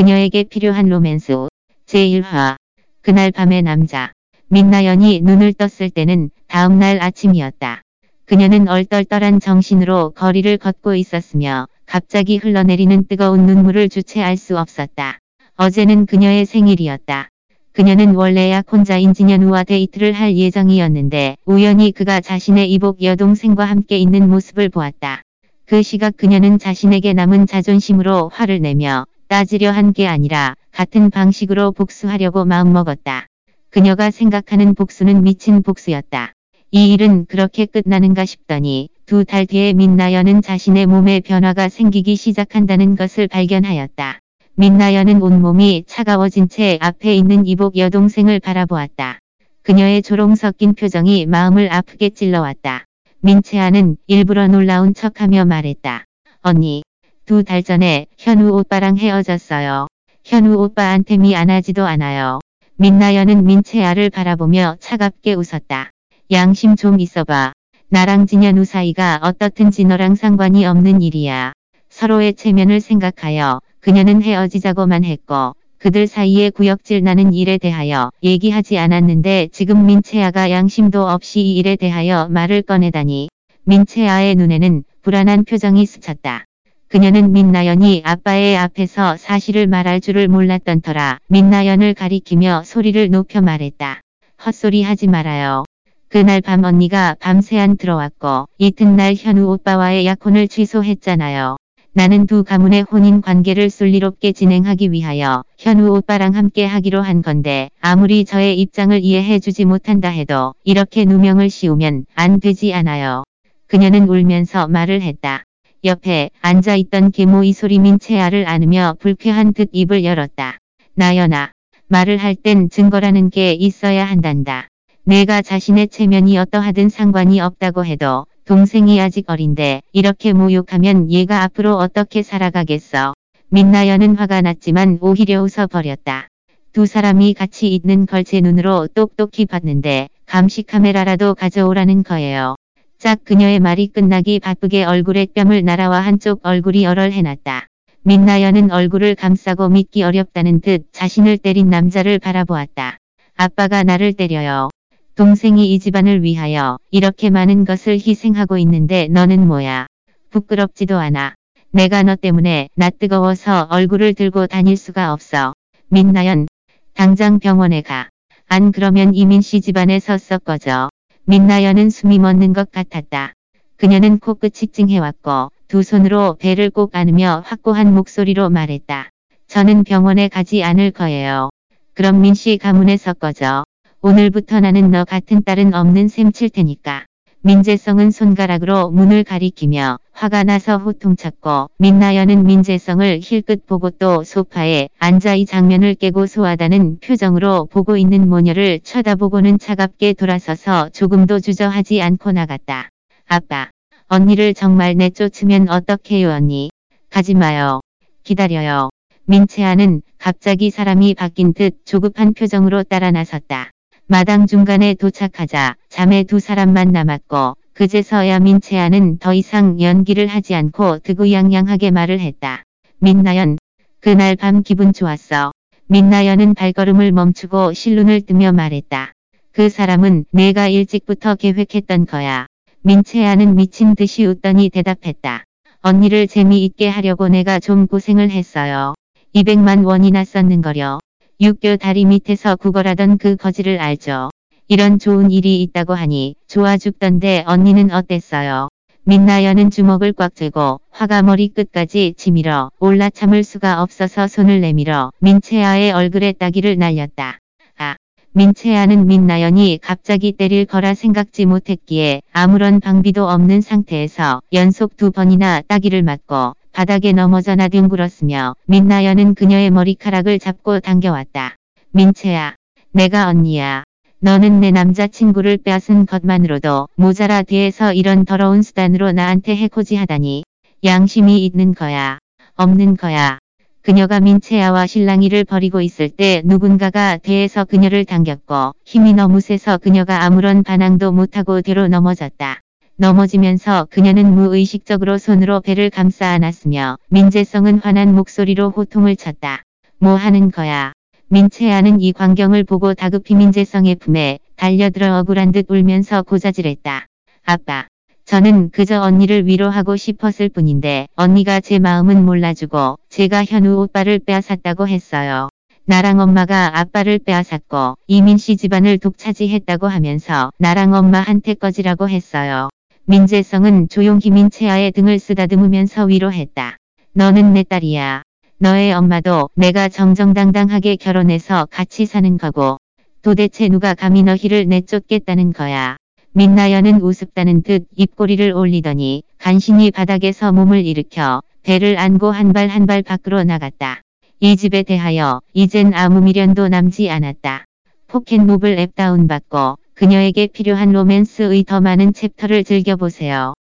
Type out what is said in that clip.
그녀에게 필요한 로맨스. 제1화. 그날 밤의 남자. 민나연이 눈을 떴을 때는 다음날 아침이었다. 그녀는 얼떨떨한 정신으로 거리를 걷고 있었으며 갑자기 흘러내리는 뜨거운 눈물을 주체할 수 없었다. 어제는 그녀의 생일이었다. 그녀는 원래 약혼자인 진현우와 데이트를 할 예정이었는데 우연히 그가 자신의 이복 여동생과 함께 있는 모습을 보았다. 그 시각 그녀는 자신에게 남은 자존심으로 화를 내며 따지려 한 게 아니라 같은 방식으로 복수하려고 마음먹었다. 그녀가 생각하는 복수는 미친 복수였다. 이 일은 그렇게 끝나는가 싶더니 두 달 뒤에 민나연은 자신의 몸에 변화가 생기기 시작한다는 것을 발견하였다. 민나연은 온몸이 차가워진 채 앞에 있는 이복 여동생을 바라보았다. 그녀의 조롱 섞인 표정이 마음을 아프게 찔러왔다. 민채아는 일부러 놀라운 척하며 말했다. 언니, 두 달 전에 현우 오빠랑 헤어졌어요. 현우 오빠한테 미안하지도 않아요. 민나연은 민채아를 바라보며 차갑게 웃었다. 양심 좀 있어봐. 나랑 진현우 사이가 어떻든지 너랑 상관이 없는 일이야. 서로의 체면을 생각하여 그녀는 헤어지자고만 했고 그들 사이에 구역질 나는 일에 대하여 얘기하지 않았는데 지금 민채아가 양심도 없이 이 일에 대하여 말을 꺼내다니 민채아의 눈에는 불안한 표정이 스쳤다. 그녀는 민나연이 아빠의 앞에서 사실을 말할 줄을 몰랐던 터라 민나연을 가리키며 소리를 높여 말했다. 헛소리 하지 말아요. 그날 밤 언니가 밤새 안 들어왔고 이튿날 현우 오빠와의 약혼을 취소했잖아요. 나는 두 가문의 혼인 관계를 순리롭게 진행하기 위하여 현우 오빠랑 함께 하기로 한 건데 아무리 저의 입장을 이해해 주지 못한다 해도 이렇게 누명을 씌우면 안 되지 않아요. 그녀는 울면서 말을 했다. 옆에 앉아있던 계모 이 소리 민 채아를 안으며 불쾌한 듯 입을 열었다. 나연아. 말을 할 땐 증거라는 게 있어야 한단다. 내가 자신의 체면이 어떠하든 상관이 없다고 해도 동생이 아직 어린데 이렇게 모욕하면 얘가 앞으로 어떻게 살아가겠어. 민나연은 화가 났지만 오히려 웃어버렸다. 두 사람이 같이 있는 걸 제 눈으로 똑똑히 봤는데 감시 카메라라도 가져오라는 거예요. 짝 그녀의 말이 끝나기 바쁘게 얼굴에 뺨을 날아와 한쪽 얼굴이 얼얼해놨다. 민나연은 얼굴을 감싸고 믿기 어렵다는 듯 자신을 때린 남자를 바라보았다. 아빠가 나를 때려요. 동생이 이 집안을 위하여 이렇게 많은 것을 희생하고 있는데 너는 뭐야? 부끄럽지도 않아. 내가 너 때문에 나 뜨거워서 얼굴을 들고 다닐 수가 없어. 민나연, 당장 병원에 가. 안 그러면 이민 씨 집안에서 썩어져. 민나연은 숨이 멎는 것 같았다. 그녀는 코끝이 찡해왔고 두 손으로 배를 꼭 안으며 확고한 목소리로 말했다. 저는 병원에 가지 않을 거예요. 그럼 민씨 가문에 섞어져. 오늘부터 나는 너 같은 딸은 없는 셈 칠 테니까. 민재성은 손가락으로 문을 가리키며 화가 나서 호통쳤고 민나연은 민재성을 힐끗 보고 또 소파에 앉아 이 장면을 깨고 소하다는 표정으로 보고 있는 모녀를 쳐다보고는 차갑게 돌아서서 조금도 주저하지 않고 나갔다. 아빠, 언니를 정말 내쫓으면 어떡해요 언니? 가지 마요. 기다려요. 민채아는 갑자기 사람이 바뀐 듯 조급한 표정으로 따라 나섰다. 마당 중간에 도착하자 잠에 두 사람만 남았고 그제서야 민채아는 더 이상 연기를 하지 않고 드구양양하게 말을 했다. 민나연, 그날 밤 기분 좋았어. 민나연은 발걸음을 멈추고 실눈을 뜨며 말했다. 그 사람은 내가 일찍부터 계획했던 거야. 민채아는 미친 듯이 웃더니 대답했다. 언니를 재미있게 하려고 내가 좀 고생을 했어요. 200만 원이나 썼는거려. 육교 다리 밑에서 구걸하던 그 거지를 알죠. 이런 좋은 일이 있다고 하니 좋아 죽던데 언니는 어땠어요? 민나연은 주먹을 꽉 쥐고 화가 머리 끝까지 치밀어 올라 참을 수가 없어서 손을 내밀어 민채아의 얼굴에 따기를 날렸다. 아, 민채아는 민나연이 갑자기 때릴 거라 생각지 못했기에 아무런 방비도 없는 상태에서 연속 두 번이나 따기를 맞고 바닥에 넘어져 나뒹굴었으며 민나연은 그녀의 머리카락을 잡고 당겨왔다. 민채야. 내가 언니야. 너는 내 남자친구를 빼앗은 것만으로도 모자라 뒤에서 이런 더러운 수단으로 나한테 해코지하다니. 양심이 있는 거야. 없는 거야. 그녀가 민채아와 실랑이를 벌이고 있을 때 누군가가 뒤에서 그녀를 당겼고 힘이 너무 세서 그녀가 아무런 반항도 못하고 뒤로 넘어졌다. 넘어지면서 그녀는 무의식적으로 손으로 배를 감싸 안았으며 민재성은 환한 목소리로 호통을 쳤다. 뭐 하는 거야. 민채아는 이 광경을 보고 다급히 민재성의 품에 달려들어 억울한 듯 울면서 고자질했다. 아빠. 저는 그저 언니를 위로하고 싶었을 뿐인데 언니가 제 마음은 몰라주고 제가 현우 오빠를 빼앗았다고 했어요. 나랑 엄마가 아빠를 빼앗았고 이민 씨 집안을 독차지했다고 하면서 나랑 엄마한테 꺼지라고 했어요. 민재성은 조용히 민채아의 등을 쓰다듬으면서 위로했다. 너는 내 딸이야. 너의 엄마도 내가 정정당당하게 결혼해서 같이 사는 거고 도대체 누가 감히 너희를 내쫓겠다는 거야. 민나연은 우습다는 듯 입꼬리를 올리더니 간신히 바닥에서 몸을 일으켜 배를 안고 한 발 한 발 밖으로 나갔다. 이 집에 대하여 이젠 아무 미련도 남지 않았다. 포켓노블 앱 다운 받고 그녀에게 필요한 로맨스의 더 많은 챕터를 즐겨보세요.